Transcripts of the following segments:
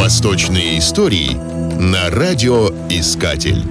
Восточные истории на радиоискатель.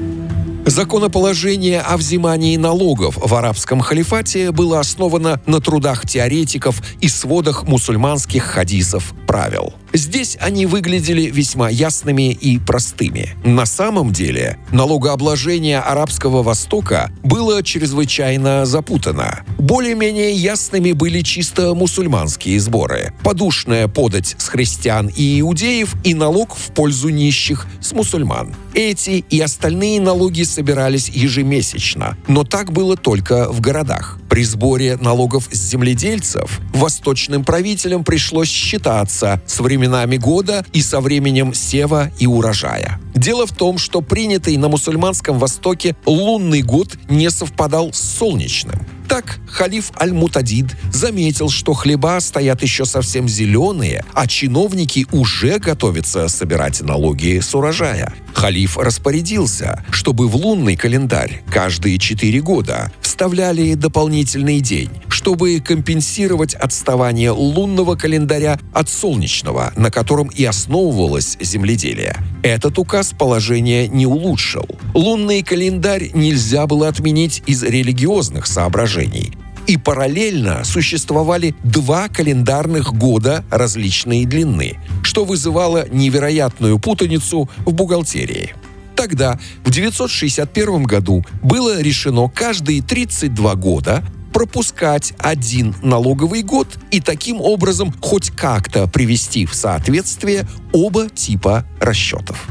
Законоположение о взимании налогов в арабском халифате было основано на трудах теоретиков и сводах мусульманских хадисов правил. Здесь они выглядели весьма ясными и простыми. На самом деле, налогообложение Арабского Востока было чрезвычайно запутано. Более-менее ясными были чисто мусульманские сборы. Подушная подать с христиан и иудеев и налог в пользу нищих с мусульман. Эти и остальные налоги собирались ежемесячно, но так было только в городах. При сборе налогов с земледельцев восточным правителям пришлось считаться с временами года и со временем сева и урожая. Дело в том, что принятый на мусульманском Востоке лунный год не совпадал с солнечным. Так халиф Аль-Мутадид заметил, что хлеба стоят еще совсем зеленые, а чиновники уже готовятся собирать налоги с урожая. Халиф распорядился, чтобы в лунный календарь каждые четыре года вставляли дополнительный день, чтобы компенсировать отставание лунного календаря от солнечного, на котором и основывалось земледелие. Этот указ положение не улучшил. Лунный календарь нельзя было отменить из религиозных соображений. И параллельно существовали два календарных года различной длины, что вызывало невероятную путаницу в бухгалтерии. Тогда, в 961 году, было решено каждые 32 года пропускать один налоговый год и таким образом хоть как-то привести в соответствие оба типа расчетов.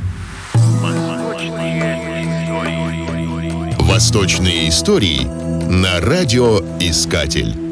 Восточные истории на радиоискатель.